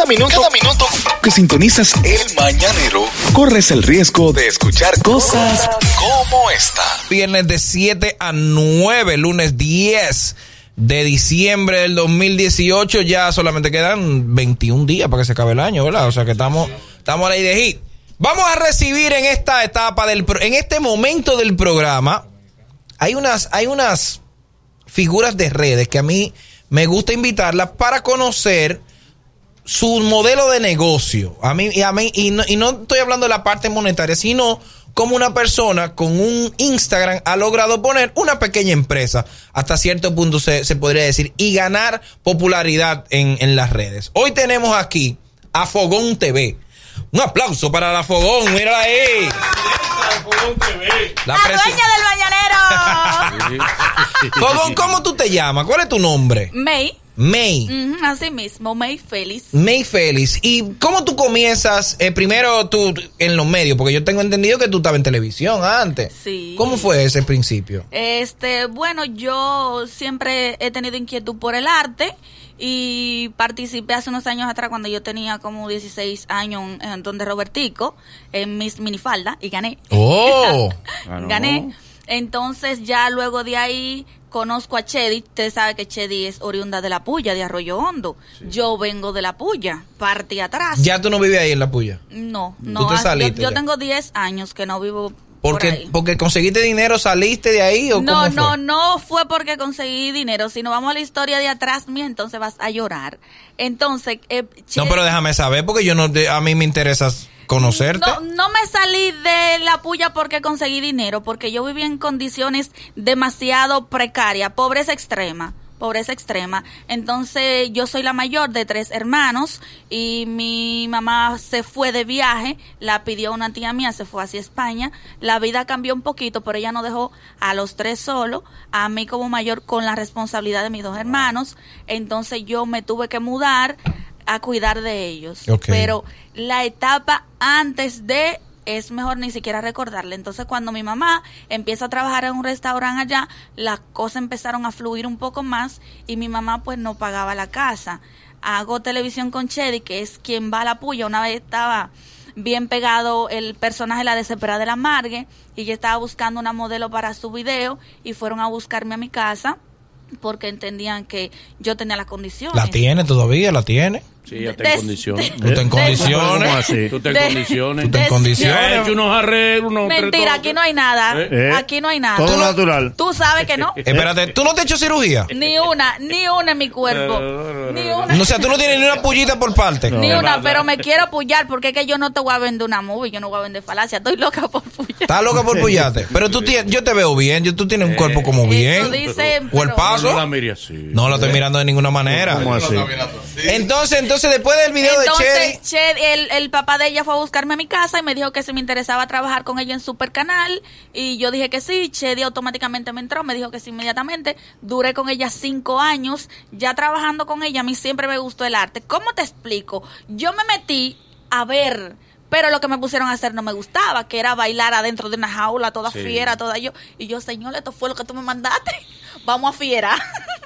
Cada minuto, cada minuto que sintonizas el mañanero, corres el riesgo de escuchar cosas como esta. Viernes de 7 a 9, lunes 10 de diciembre del 2018. Ya solamente quedan 21 días para que se acabe el año, ¿verdad? O sea que estamos, estamos a la de hit. Vamos a recibir en esta etapa del pro- en este momento del programa hay unas hay unas figuras de redes que a mí me gusta invitarlas para conocer su modelo de negocio. A mí, y a mí, y no, y no estoy hablando de la parte monetaria, sino como una persona con un Instagram ha logrado poner una pequeña empresa, hasta cierto punto se, se podría decir, y ganar popularidad en, en las redes. Hoy tenemos aquí a Fogón TV. Un aplauso para la Fogón, mírala ahí. La dueña del mañanero. Fogón, ¿cómo tú te llamas? ¿Cuál es tu nombre? May. May. Así mismo, May feliz. May Félix, ¿y cómo tú comienzas eh, primero tú en los medios? Porque yo tengo entendido que tú estabas en televisión antes. Sí. ¿Cómo fue ese principio? Este, bueno, yo siempre he tenido inquietud por el arte y participé hace unos años atrás cuando yo tenía como 16 años en donde Robertico en Miss Minifalda y gané. Oh, Gané. Entonces ya luego de ahí conozco a Chedi. Usted sabe que Chedi es oriunda de la Puya, de Arroyo Hondo. Yo vengo de la Puya, parte atrás. ya tú no vives ahí en la puya. No, Tú no. te ah, yo- saliste yo, tengo 10 años que no vivo por Porque, ahí. porque conseguiste dinero, saliste de ahí o No, cómo no, fue? no fue porque conseguí dinero. Si nos vamos a la historia de atrás mía, entonces vas a llorar. Entonces, eh, No, pero déjame saber porque yo no, te- a mí me interesa conocerte. No, no me salí de la puya porque conseguí dinero, porque yo vivía en condiciones demasiado precarias, pobreza extrema, pobreza extrema. Entonces yo soy la mayor de tres hermanos y mi mamá se fue de viaje, la pidió una tía mía, se fue hacia España. La vida cambió un poquito, pero ella no dejó a los tres solos, a mí como mayor con la responsabilidad de mis dos hermanos. Entonces yo me tuve que mudar a cuidar de ellos. Pero la etapa antes de es mejor ni siquiera recordarle. Entonces, cuando mi mamá empieza a trabajar en un restaurante allá, las cosas empezaron a fluir un poco más y mi mamá pues no pagaba la casa. Hago televisión con Chedi, que es quien va a la puya. Una vez estaba bien pegado el personaje La Desesperada de la Margue y ella estaba buscando una modelo para su video y fueron a buscarme a mi casa porque entendían que yo tenía las condiciones. ¿La tiene todavía? ¿La tiene? Sí, ya está en condiciones. ¿Tú estás en condiciones? Tú estás en condiciones. ¿Tú estás en condiciones? Hecho unos arreglos, unos Mentira, aquí no hay nada. ¿Eh? Aquí no hay nada. Todo natural. Tú sabes que no. Espérate, ¿tú no te has hecho cirugía? Ni una, ni una en mi cuerpo. Ni una. No, o sea, tú no tienes ni una pullita por parte. Ni una, pero me quiero pullar porque es que yo no te voy a vender una movie, yo no voy a vender falacia, estoy loca por pullar. Estás loca por pullarte. Pero tú tienes, yo te veo bien, yo- tú tienes un cuerpo como bien. Dice, ¿O el pero- paso? No la mire así. No la estoy mirando de ninguna manera. ¿Cómo así? Entonces, entonces después del video de Entonces, Chedi, Ched- el, el papá de ella fue a buscarme a mi casa y me dijo que si me interesaba trabajar con ella en Super Canal. Y yo dije que sí. Chedi automáticamente me entró, me dijo que sí inmediatamente. Duré con ella cinco años. Ya trabajando con ella, a mí siempre me gustó el arte. ¿Cómo te explico? Yo me metí a ver. Pero lo que me pusieron a hacer no me gustaba, que era bailar adentro de una jaula, toda Sí. fiera, toda yo. Y yo, señor, esto fue lo que tú me mandaste. Vamos a fiera.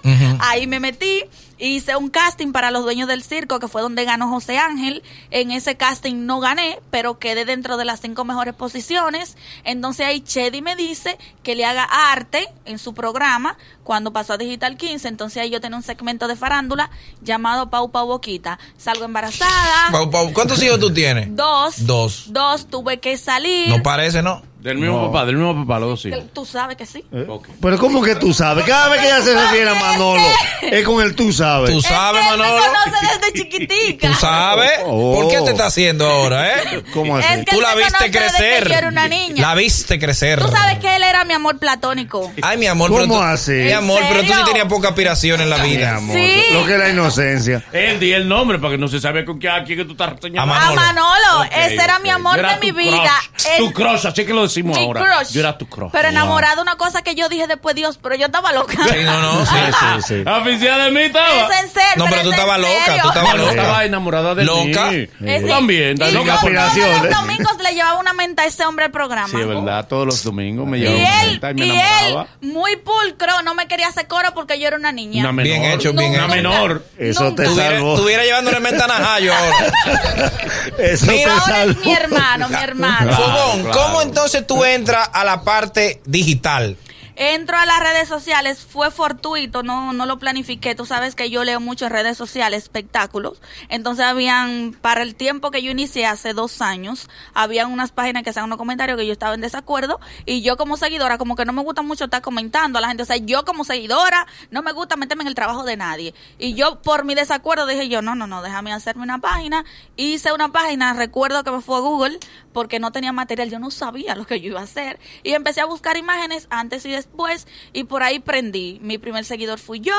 Ahí me metí, hice un casting para los dueños del circo, que fue donde ganó José Ángel. En ese casting no gané, pero quedé dentro de las cinco mejores posiciones. Entonces ahí Chedi me dice que le haga arte en su programa cuando pasó a Digital 15. Entonces ahí yo tenía un segmento de farándula llamado Pau Pau Boquita. Salgo embarazada. Pau, Pau, ¿cuántos hijos tú tienes? Dos. Dos. Dos, tuve que salir. No parece, ¿no? Del mismo No. papá, del mismo papá, los dos hijos. Tú sabes que sí. ¿Eh? Ok. Pero ¿cómo que tú sabes? Cada vez que ella se refiere a Manolo, es con el tú sabes. Tú sabes, es que él Manolo. me conoce desde chiquitica. Tú sabes. Oh. ¿Por qué te está haciendo ahora, eh? ¿Cómo así? Es que Tú él la me viste conoce desde crecer. que yo era una niña. La viste crecer. Tú sabes que él era mi amor platónico. Ay, mi amor, ¿Cómo pero tú, así? Mi ¿En amor, pero tú sí tenías poca aspiración en la Mi vida. amor, Sí. Lo que es la inocencia. Él di el nombre para que no se sabe con qué aquí que tú estás señalando. A A Manolo. Ese era mi amor Era de mi vida. crush, Él- Tu crush, así que lo conocimos Mi ahora, crush. yo era tu crush. Pero enamorada, una cosa que yo dije después, Dios, pero yo estaba loca. Sí, no, no, sí. Sí, sí. Oficial de mí estaba. Es en serio. No, pero tú estabas loca, tú estabas Yo loca. estaba enamorada de Loca. mí. Sí. también, loca los domingos le llevaba una menta a ese hombre al programa. Sí, es verdad, todos los domingos me llevaba él, y él, muy pulcro, no me quería hacer coro porque yo era una niña. Una menor. Bien hecho, bien Una hecho. menor. Eso Nunca. te salvó. tuviera llevándole menta a Najayo ahora. Eso Mira, te Ahora es mi hermano, mi hermano. Claro. ¿cómo entonces tú entras a la parte digital? Entro a las redes sociales, fue fortuito, no, no lo planifiqué. Tú sabes que yo leo mucho en redes sociales, espectáculos. Entonces habían, para el tiempo que yo inicié hace dos años, habían unas páginas que hacían unos comentarios que yo estaba en desacuerdo. Y yo como seguidora, como que no me gusta mucho estar comentando a la gente. O sea, yo como seguidora, no me gusta meterme en el trabajo de nadie. Y yo por mi desacuerdo dije yo, no, no, no, déjame hacerme una página. Hice una página, recuerdo que me fue a Google porque no tenía material, yo no sabía lo que yo iba a hacer. Y empecé a buscar imágenes antes y después y por ahí prendí. Mi primer seguidor fui yo.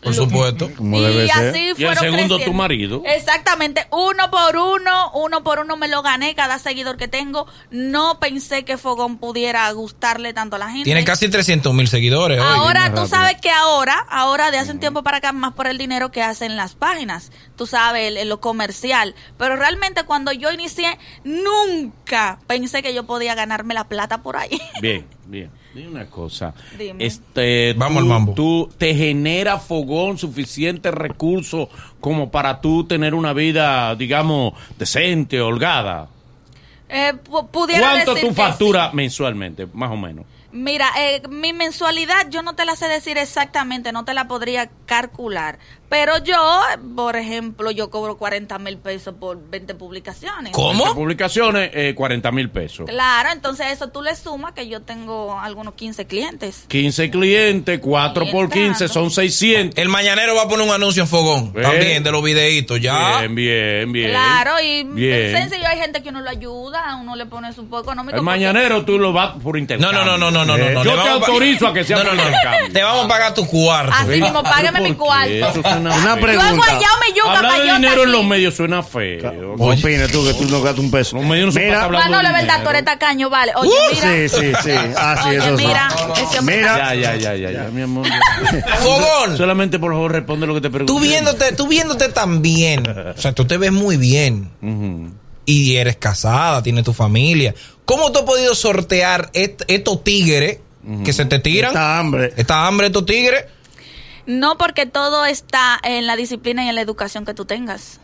Por Lo- supuesto. Como y debe ser. así Y el fueron segundo, creciendo. tu marido. Exactamente, uno por uno, uno por uno me lo gané cada seguidor que tengo. No pensé que Fogón pudiera gustarle tanto a la gente. Tiene casi 300 mil seguidores. Ahora, viene tú rápido. sabes que ahora, ahora de hace un tiempo para acá, más por el dinero que hacen las páginas. Tú sabes, el- el- lo comercial. Pero realmente cuando yo inicié, nunca pensé que yo podía ganarme la plata por ahí. Bien, bien. Dime una cosa. Dime. Este, Vamos tú- al mambo. Tú te genera fogón suficiente recursos como para tú tener una vida, digamos, decente, holgada. Eh, pu- pudiera ¿Cuánto decir tú facturas mensualmente, más o menos? Mira, eh, mi mensualidad yo no te la sé decir exactamente, no te la podría calcular. Pero yo, por ejemplo, yo cobro 40 mil pesos por 20 publicaciones. ¿Cómo? Entre publicaciones, eh, 40 mil pesos. Claro, entonces eso tú le sumas que yo tengo algunos 15 clientes. 15 clientes, 4 Ahí por entrando. 15 son 600. El mañanero va a poner un anuncio en Fogón. Eh. También de los videitos, ya. Bien, bien, bien. Claro, y Bien. sencillo, hay gente que uno lo ayuda, uno le pone su poco económico. El porque- mañanero tú lo vas por No, intercambio. no, no, no, no, no, no. no. Yo Le te autorizo a que sea No, no, por no. Te vamos a pagar tu cuarto. Así mismo, págame mi cuarto. Suena Una feo. pregunta. Yo yuca Hablar de dinero en los medios suena feo. ¿Qué opinas tú que tú no gastas un peso? Los medios no son para Mira, hablar Manolo, es de verdad, tú eres tacaño, vale. Oye, Uh, mira. sí, sí, sí. Ah, sí, Oye, eso sí. mira, ese Mira. Ya, ya, ya, ya, ya, mi amor. Fogón. Solamente por favor responde lo que te pregunto. Tú viéndote, tú viéndote tan bien. O sea, tú te ves muy bien. Y eres casada, tienes tu familia. ¿Cómo tú has podido sortear est- estos tigres que se te tiran? Esta hambre. Esta hambre, estos tigres. No porque todo está en la disciplina y en la educación que tú tengas.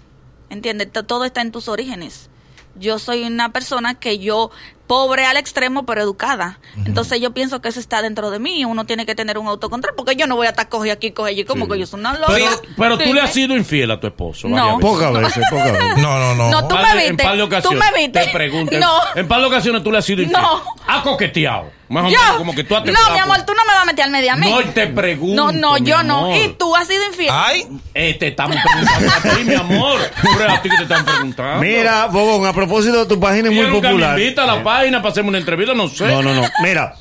¿Entiendes? To- Todo está en tus orígenes. Yo soy una persona que yo, pobre al extremo, pero educada. Entonces yo pienso que eso está dentro de mí. Uno tiene que tener un autocontrol porque yo no voy a estar coge aquí, coge allí, como que yo soy una loca. Pero, pero tú le has sido infiel a tu esposo. No. Pocas veces, pocas veces. No, no, no. No, tú me de- En viste. par de Tú ocasiones. me viste. Te pregunto. No. En par de ocasiones tú le has sido infiel. No. Ha coqueteado. Más o Yo. menos como que tú has no, mi amor, tú no me vas a meter al medio a mí. No, te pregunto. No, no, yo no. Y tú has sido infiel. Ay, Eh, te estamos preguntando a ti, mi amor. Pero a ti que te están preguntando. Mira, Bobón, a propósito de tu página es muy popular. me invita a la página para hacerme una entrevista, no sé. No, no, no. Mira,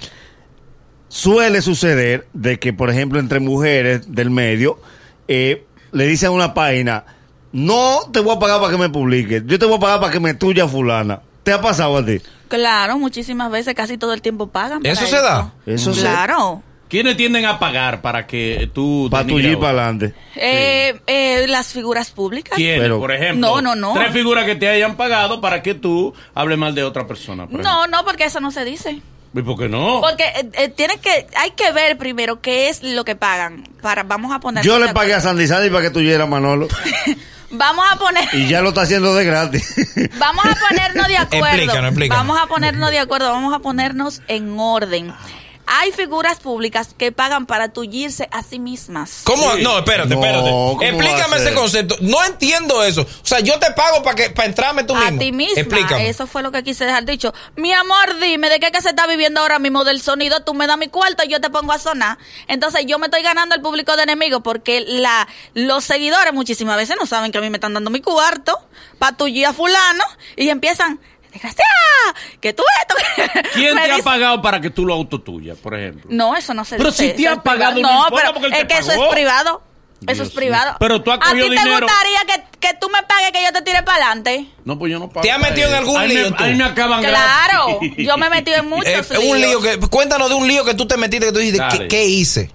suele suceder de que, por ejemplo, entre mujeres del medio, eh, le dicen a una página, no te voy a pagar para que me publiques, yo te voy a pagar para que me tuya fulana. ¿Te ha pasado a ti? Claro, muchísimas veces, casi todo el tiempo pagan. para ¿Eso se da? Eso se- Claro. ¿Quiénes tienden a pagar para que tú... Para a para adelante. Eh, eh, las figuras públicas. ¿Quiénes, Pero- por ejemplo? No, no, no. Tres figuras que te hayan pagado para que tú hables mal de otra persona. por No, no, porque eso no se dice. ¿Y por qué no? Porque eh, eh, tiene que, hay que ver primero qué es lo que pagan. Para, vamos a poner. Yo le pagué a Sandy Sandy para que tuyera a Manolo Vamos a poner. y ya lo está haciendo de gratis. Vamos a ponernos de acuerdo. Explícanos, explícanos. Vamos a ponernos de acuerdo, vamos a ponernos en orden. Hay figuras públicas que pagan para tullirse a sí mismas. ¿cómo? Sí. No, espérate, espérate. ¿cómo va Explícame a ese concepto. No entiendo eso. O sea, yo te pago para que para entrarme tú a mismo. ti misma. Explícame. Eso fue lo que quise dejar dicho. Mi amor, dime, ¿de qué que se está viviendo ahora mismo del sonido? Tú me das mi cuarto y yo te pongo a sonar. Entonces yo me estoy ganando el público de enemigos porque la, los seguidores muchísimas veces no saben que a mí me están dando mi cuarto para tullir a fulano y empiezan, desgraciada, que tú esto. ¿Quién te ha pagado para que tú lo autotuyas, por ejemplo? No, eso no se Pero dice. si te eso ha es pagado, no pero porque él es te que eso es privado. Eso es privado. Pero tú has ¿A ti cogido te dinero. gustaría que, que tú me pagues que yo te tire para adelante. No, pues yo no pago. ¿Te has metido en algún Ahí lío Me, tú? ahí me acaban Claro, yo me he metido en muchos Eh, un lío líos. que, cuéntanos de un lío que tú te metiste que tú dijiste. ¿qué, qué hice?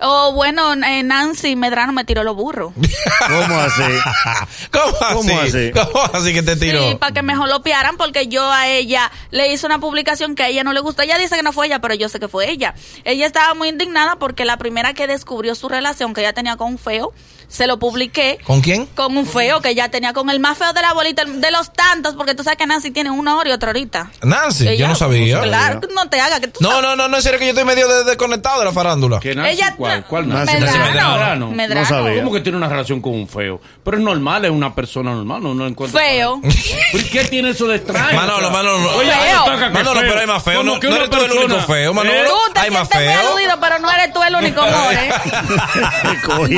O bueno, eh, Nancy Medrano me tiró los burros. ¿Cómo así? ¿Cómo así? ¿Cómo así? ¿Cómo así que te tiró? Sí, para que me jolopearan porque yo a ella le hice una publicación que a ella no le gustó. Ella dice que no fue ella, pero yo sé que fue ella. Ella estaba muy indignada porque la primera que descubrió su relación que ella tenía con un feo, se lo publiqué. ¿Con quién? Con un feo que ella tenía con el más feo de la bolita, de los tantos, porque tú sabes que Nancy tiene una hora y otra ahorita. Nancy, yo no sabía. Claro, no te haga que tú No, sabes. no, no, no, es serio que yo estoy medio de- desconectado de la farándula. ¿Qué Nancy? Ella ¿Cuál? ¿Cuál Nancy? Nancy Medrano. Medrano. Medrano. No sabía. ¿Cómo que tiene una relación con un feo? Pero es normal, es una persona normal, no, no encuentra. Feo. ¿Por qué tiene eso de extraño? Manolo, Manolo, Oye, Feo. Manolo, pero hay más feo. Como No, no eres tú el único persona- feo, Manolo. ¿Eh? Tú te Hay más feo. aludido, pero no eres tú el único more.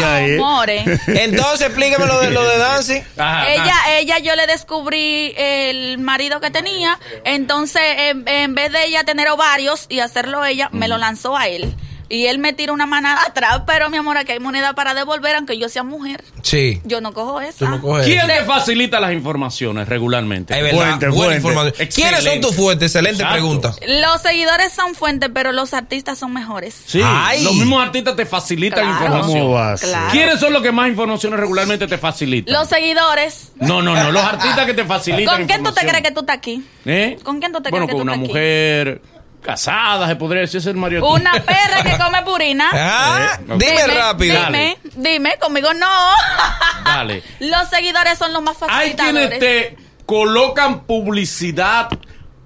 Ahí. More. Entonces, explíqueme lo de, lo de Nancy. Ajá, ella, Nancy. ella, yo le descubrí el marido que tenía, entonces en, en vez de ella tener ovarios y hacerlo ella, me lo lanzó a él. Y él me tira una manada atrás, pero mi amor, aquí hay moneda para devolver, aunque yo sea mujer. Sí. Yo no cojo eso. No. ¿Quién te facilita las informaciones regularmente? Es verdad, Fuente, buena fuente. información. ¿Quiénes son tus fuentes? Excelente Exacto. pregunta. Los seguidores son fuentes, pero los artistas son mejores. Sí, Ay. los mismos artistas te facilitan Claro. información. ¿Cómo vas? Claro. ¿Quiénes son los que más informaciones regularmente te facilitan? Los seguidores. No, no, no, los artistas que te facilitan ¿Con quién tú te crees que tú estás aquí? ¿Eh? ¿Con quién tú te bueno, crees que con tú una estás aquí? mujer casada, se podría decir, es el Mario. Una perra que come purina. Ah, Eh, dime rápido. Dime, dime, conmigo no. Dale. Los seguidores son los más Hay facilitadores. quienes te colocan publicidad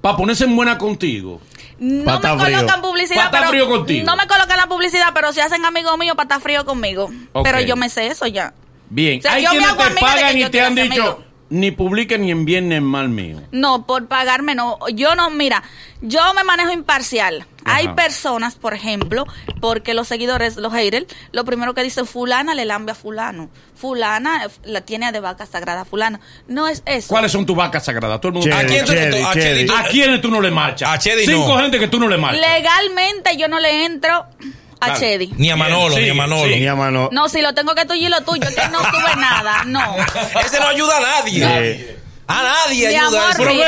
para ponerse en buena contigo. No Pata me frío. colocan publicidad, Pata pero frío contigo. no me colocan la publicidad, pero si hacen amigos míos para estar frío conmigo. Pero yo me sé eso ya. Bien, O sea, hay yo me quienes hago te pagan y te han dicho, amigo. Ni publiquen ni envíen en mal mío. No, por pagarme no. Yo no, mira, yo me manejo imparcial. Hay personas, por ejemplo, porque los seguidores, los haters, lo primero que dicen, fulana le lambe a fulano. Fulana eh, la tiene de vaca sagrada a fulano. No es eso. ¿Cuáles son tus vacas sagradas? Todo el mundo. Che, ¿A quién tú- Chedi, tú- a Chedi. Chedi tú- ¿A quiénes tú no le marchas? A Chedi Cinco no. gente que tú no le marchas. Legalmente yo no le entro a. Chedi. Ni a Manolo, ni a Manolo. sí. Mi mano. No, si lo tengo que tuyo y lo tuyo, es que no sube nada. No. Ese no ayuda a nadie. A nadie Mi ayuda. amor, ese. Pero Mira.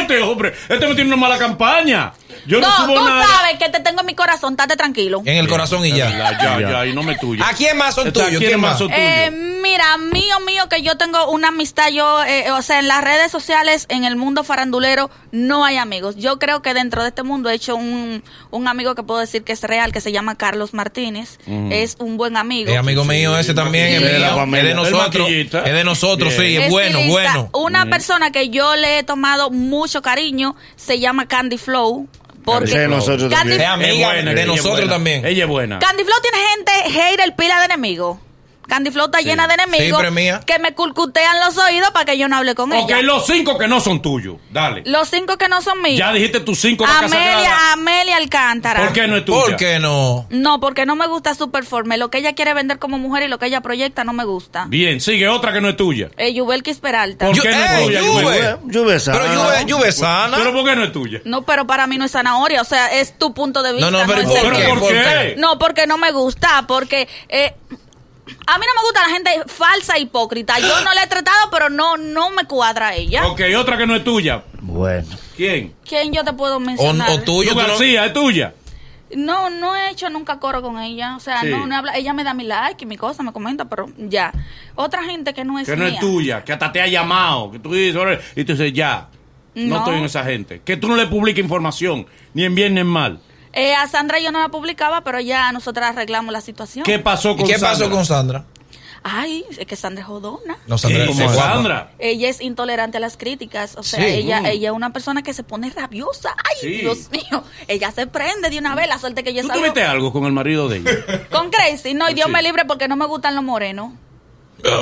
este hombre, este me tiene una mala campaña. Yo no, No, subo tú nada. sabes que te tengo en mi corazón, estate tranquilo. En el corazón y ya. Ya, ya, Ya. y no me tuyo. ¿A quién más son ¿a tuyos? quién ¿Quién más son Eh, tuyos? mira, mío, mío, que yo tengo una amistad, yo, eh, o sea, en las redes sociales, en el mundo farandulero, no hay amigos. Yo creo que dentro de este mundo he hecho un, un amigo que puedo decir que es real, que se llama Carlos Martínez. Es un buen amigo. Es amigo mío ese también, es. De la Es familia. de El nosotros. Es de nosotros, Bien. sí. Es bueno, bueno. Una persona que yo le he tomado mucho cariño se llama Candy Flow. Porque de nosotros Candy, Es también. amiga Es buena, de ella es nosotros buena. también. Ella es buena. Candy Flow tiene gente hater, pila de enemigos. Candy Flow está llena de enemigos Sí, que me culcutean los oídos para que yo no hable con Ok, ella. los cinco que no son tuyos. Dale. Los cinco que no son míos. Ya dijiste tus cinco. Amelia, Amelia Alcántara. ¿Por qué no es tuya? ¿Por qué no? No, porque no me gusta su performance. Lo que ella quiere vender como mujer y lo que ella proyecta no me gusta. Bien, sigue otra que no es tuya. Eh, Yubelkis Peralta. ¿Por Yo- qué no es ¡Ey, tuya, Juve! Juve? Lluve sana. Pero Juve, Juve sana. Pero ¿por qué no es tuya? No, pero para mí no es zanahoria. O sea, es tu punto de vista. No, no, pero ¿por qué? ¿Por qué? No, porque no me gusta, porque eh, a mí no me gusta la gente falsa, hipócrita. Yo no la he tratado, pero no, no me cuadra ella. Ok, otra que no es tuya. Bueno. ¿Quién? ¿Quién yo te puedo O, mencionar? o tuyo, Tú tú no- García, es tuya. No, no he hecho nunca coro con ella. O sea, Sí. no, no habla. Ella me da mi like y mi cosa, me comenta, pero ya. Otra gente que no es Que no mía. es tuya, que hasta te ha llamado, que tú dices, y tú dices, ya, no, No. estoy en esa gente. Que tú no le publiques información, ni en bien ni en mal. Eh, a Sandra yo no la publicaba, pero ya nosotras arreglamos la situación. ¿Qué pasó ¿Y con qué pasó Sandra? con Sandra? Ay, es que Sandra es jodona. No, ¿Qué Sandra, es. Sandra? Ella es intolerante a las críticas, o sea, Sí. ella Mm. ella es una persona que se pone rabiosa. Ay, Sí. Dios mío, ella se prende de una vez, la suerte que ella ¿Tú salió tuviste algo con el marido de ella? con Crazy. No, y Dios Sí. me libre porque no me gustan los morenos.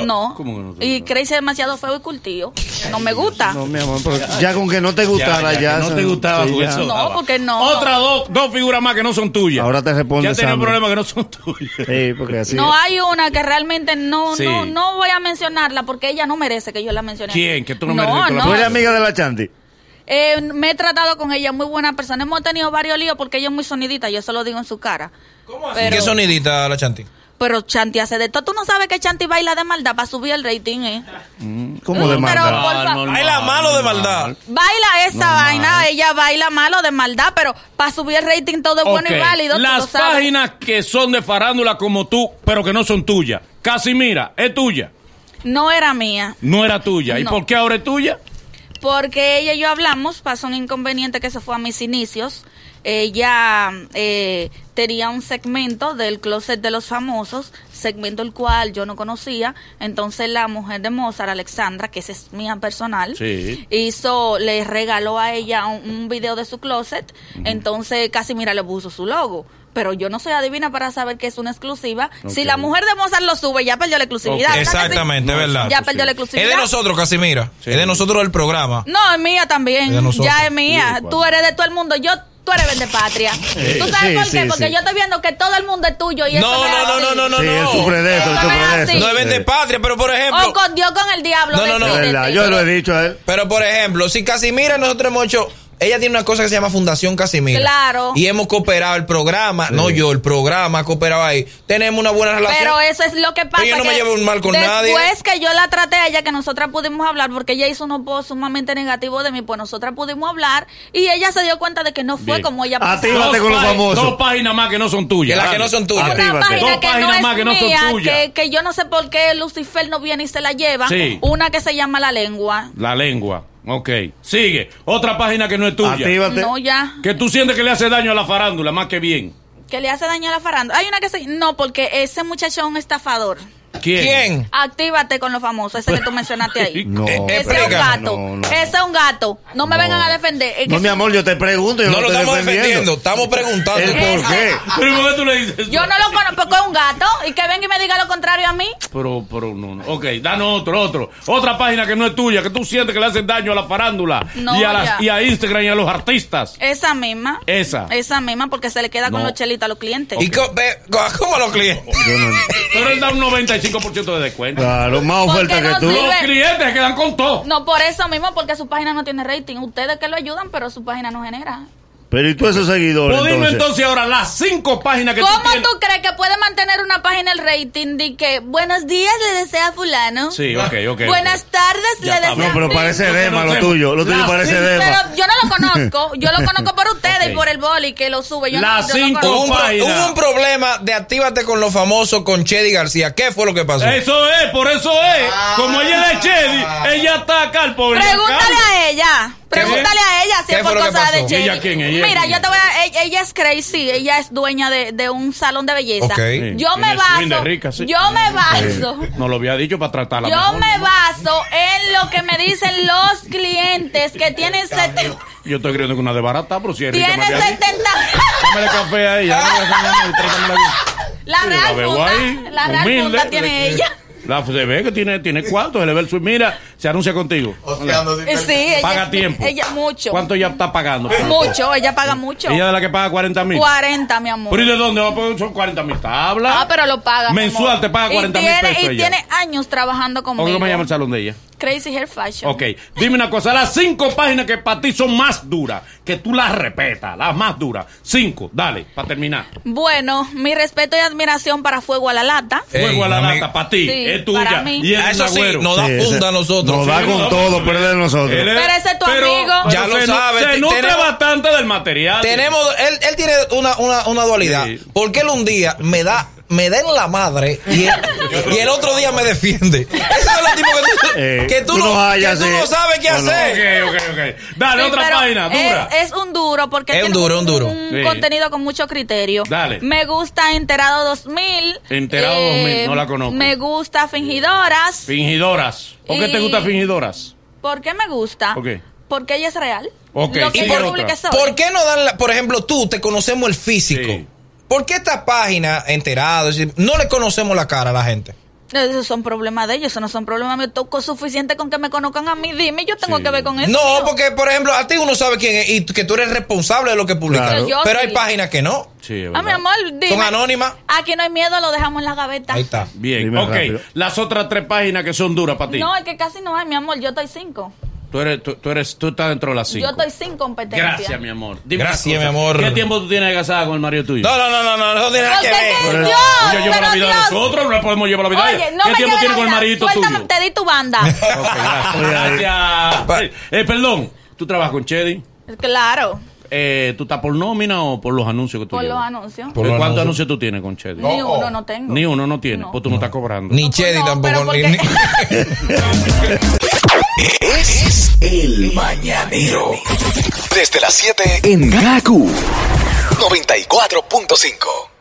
No. ¿Cómo que no te y gusta? Es demasiado feo y cultivo. No me gusta. No, mi amor, pero ya con que no te gustara, Ya, ya. ya, que no se- te gustaba sí, con ya. eso. No, porque no. Otras dos, dos figuras más que no son tuyas. Ahora te responde Ya tenía Sandra. problemas que no son tuyas. Sí, porque así. No hay una que realmente no, Sí. no, no voy a mencionarla porque ella no merece que yo la mencione. ¿Quién? Que tú no no mereces que la- ¿Tú no. eres amiga de la Chanti? Eh, me he tratado con ella, muy buena persona. Hemos tenido varios líos porque ella es muy sonidita, yo se lo digo en su cara. ¿Cómo así? Pero- ¿Qué sonidita la Chanti? Pero Chanti hace de todo. Tú no sabes que Chanti baila de maldad para subir el rating, ¿eh? ¿Cómo de Mm, pero maldad? por fa- normal, Baila malo de maldad. Baila esa Normal. vaina, ella baila malo de maldad, pero para subir el rating todo es bueno Ok, y válido. tú lo Las sabes. páginas que son de farándula como tú, pero que no son tuyas. Casimira, es tuya. No era mía. No era tuya. ¿Y No. por qué ahora es tuya? Porque ella y yo hablamos, pasó un inconveniente que se fue a mis inicios. Ella eh, tenía un segmento del closet de los famosos, segmento el cual yo no conocía. Entonces la mujer de Mozart, Alexandra, que esa es mía personal, Sí. hizo, le regaló a ella un, un video de su closet. Entonces casi mira le puso su logo. Pero yo no soy adivina para saber que es una exclusiva. Si la mujer de Mozart lo sube, ya perdió la exclusividad. Ok. ¿verdad que sí? Exactamente, No, ¿verdad? Ya perdió sí. la Es exclusividad. de nosotros, Casimira. Sí. Es de nosotros el programa. No, es mía también. Es. Ya es mía. Sí, Tú eres de todo el mundo. Yo, tú eres vende patria. ¿Tú sabes sí, por qué? sí, Porque sí. yo estoy viendo que todo el mundo es tuyo y eso No, es no, no, no, no, no, sí, él no. sufre de eso, él Eso sufre no es eso. No es vender Sí. patria, pero por ejemplo. O con Dios con el diablo. No, no, no. Decídete. yo lo he dicho a él. Pero por ejemplo, si Casimira nosotros hemos hecho, ella tiene una cosa que se llama Fundación Casimira. Claro. Y hemos cooperado el programa, no yo, el programa ha cooperado ahí. Tenemos una buena relación. Pero eso es lo que pasa. Ella no me que lleva un mal con nadie. Después que yo la traté a ella, que nosotras pudimos hablar, porque ella hizo unos posts sumamente negativos de mí, pues nosotras pudimos hablar y ella se dio cuenta de que no fue Bien. como ella A ti pensaba. Date con los famosos. dos páginas más que no son tuyas. Que las que no son tuyas. Una Actívate. página Dos que no páginas más que no son tuyas. que, que yo no sé por qué Lucifer no viene y se la lleva. Sí. Una que se llama La Lengua. La lengua. Ok. Sigue. Otra página que no es tuya. Actívate. No, ya. Que tú sientes que le hace daño a la farándula más que bien. Que le hace daño a la farándula. Hay una que se... No, porque ese muchacho es un estafador. ¿Quién? ¿Quién? Actívate con los famosos, ese que tú mencionaste ahí. No, Ese es un explica. gato. No, no. Ese es un gato. No me No. vengan a defender. Es No, mi amor, yo te pregunto, yo No no, lo estoy estamos defendiendo, defendiendo. estamos preguntando. ¿El por qué? Pero ¿por qué tú le dices eso? Yo no lo conozco, porque es un gato. Y que venga y me diga lo contrario a mí. Pero, pero no, no. Ok, danos otro, otro. Otra página que no es tuya, que tú sientes que le hacen daño a la farándula. No, y, a las- y a Instagram y a los artistas. Esa misma. Esa. Esa misma, porque se le queda con los chelitos a los clientes. ¿Y cómo a los clientes? Yo no- Pero él da un 95% de descuento. Claro, más ¿Por oferta que no tú. Los clientes se quedan con todo. No, por eso mismo, porque su página no tiene rating. Ustedes que lo ayudan, pero su página no genera. Pero ¿y tú esos seguidores Pues dime entonces? entonces ahora las cinco páginas que tú ¿Cómo tienes. tú crees que puede mantener una página el rating de que buenos días le desea a fulano? Sí, ok, ok. Buenas tardes Ya le desea No, pero parece Dema lo tuyo. Lo tuyo Las parece Dema. Pero yo no lo conozco. Yo lo conozco por ustedes y por el boli que lo sube. Yo Las no, yo no cinco conozco. Hubo un, pro- página. hubo un problema de actívate con los famosos con Chedi García. ¿Qué fue lo que pasó? Eso es, por eso es. Como ella es de Chedi, ella está acá al pobre. Pregúntale a ella. Pregúntale a ella si ¿Qué es por cosas de? Chedi. ¿Ella quién? ¿Ella Mira, quién? yo te voy a. Ella, ella es crazy. Ella es dueña de, de un salón de belleza. Ok. Sí, Yo me baso. rica, sí. Yo me baso. No lo había dicho para tratarla Yo mejor. me baso en lo que me dicen los clientes que tienen 70. Yo estoy creyendo que una de barata, pero si es rica, Tiene me había dicho. 70. Dámele café a ella. La real funda. La real funda tiene ella. La, se ve que tiene, tiene cuarto, se le ve el swing. Mira, se anuncia contigo. Eh, Sí, ella. Paga tiempo. Ella mucho. ¿Cuánto ella está pagando? Mucho, ella paga mucho. Ella de la que paga 40 mil. 40, mi amor. ¿Pero y de dónde? va a pagar? Son 40 mil tablas. Ah, pero lo paga. Mensual amor. te paga Y 40 mil pesos Y ella. tiene años trabajando ¿Cómo conmigo. que me llama el salón de ella? Crazy Hair Fashion. Ok, dime una cosa, las cinco páginas que para ti son más duras, que tú las repetas, las más duras. Cinco, dale, para terminar. Bueno, mi respeto y admiración para Fuego a la Lata. Ey, Fuego a la lata, para ti, Sí, es tuya. para mí. Y él Ah, es eso sí, agüero. nos da Sí, funda a ese- nosotros. Nos da con no, todo, pero de nosotros. Él es- Pero ese es tu amigo. Ya lo se, nu- sabe, Se nutre tenemos- bastante del material. Tenemos, él, él tiene una, una, una dualidad. Sí. Porque él un día me da, me da en la madre y el, y el otro día me defiende. Ese es el tipo que tú, Eh, que tú tú no, no hallas, que tú eh. no sabes qué hacer. Ok, ok, ok. Dale, Sí, otra página, dura. Es, es un duro porque Es un duro, un duro. Sí. contenido con mucho criterio. Dale. Me gusta Enterado 2000. Enterado 2000, no la conozco. Me gusta Fingidoras. Fingidoras. ¿Por qué te Y- gusta fingidoras? ¿Por qué me gusta? ¿Por qué? Porque ella es real. Ok, Lo que sigue yo otra. publiqué soy. ¿Por qué no dan, la- por ejemplo, tú te conocemos el físico? Sí. ¿Por qué esta página, enterado, es decir, no le conocemos la cara a la gente? Esos son problemas de ellos, esos no son problemas míos. Toco suficiente con que me conozcan a mí. Dime, yo tengo Sí. que ver con eso. No, mío. porque, por ejemplo, a ti uno sabe quién es y que tú eres responsable de lo que publicas. Claro. Pero sí. hay páginas que no. Sí, Ah, mi amor, dime. Son anónimas. Aquí no hay miedo, lo dejamos en la gaveta. Ahí está. Bien, Dime ok. rápido. Las otras tres páginas que son duras para ti. No, es que casi no hay, mi amor. Yo estoy cinco. Tú eres, tú, tú eres, tú estás dentro de las cinco. Yo estoy sin competencia. Gracias, mi amor. Dime Gracias, mi amor. ¿Qué tiempo tú tienes de casada con el marido tuyo? No, no, no, no, no, no tiene nada que ver. Pero- yo, Yo llevo la vida de Dios, nosotros, no podemos llevar la vida Oye, no ¿Qué me tiempo tienes con el marido Suéltame, tuyo? te di tu banda. Ok, gracias. gracias. Eh, perdón, ¿tú trabajas con Chedi? claro, Eh, ¿Tú estás por nómina o por los anuncios que tú por los llevas? anuncios. Por Eh, los ¿Cuántos anuncios. anuncios tú tienes con Chedi? Ni Oh, uno oh. no tengo. Ni uno no tiene, No. pues tú no estás cobrando. Ni No, Chedi no, tampoco. pero ni- porque- ni- Es el mañanero. Desde las 7 en Gaku 94.5.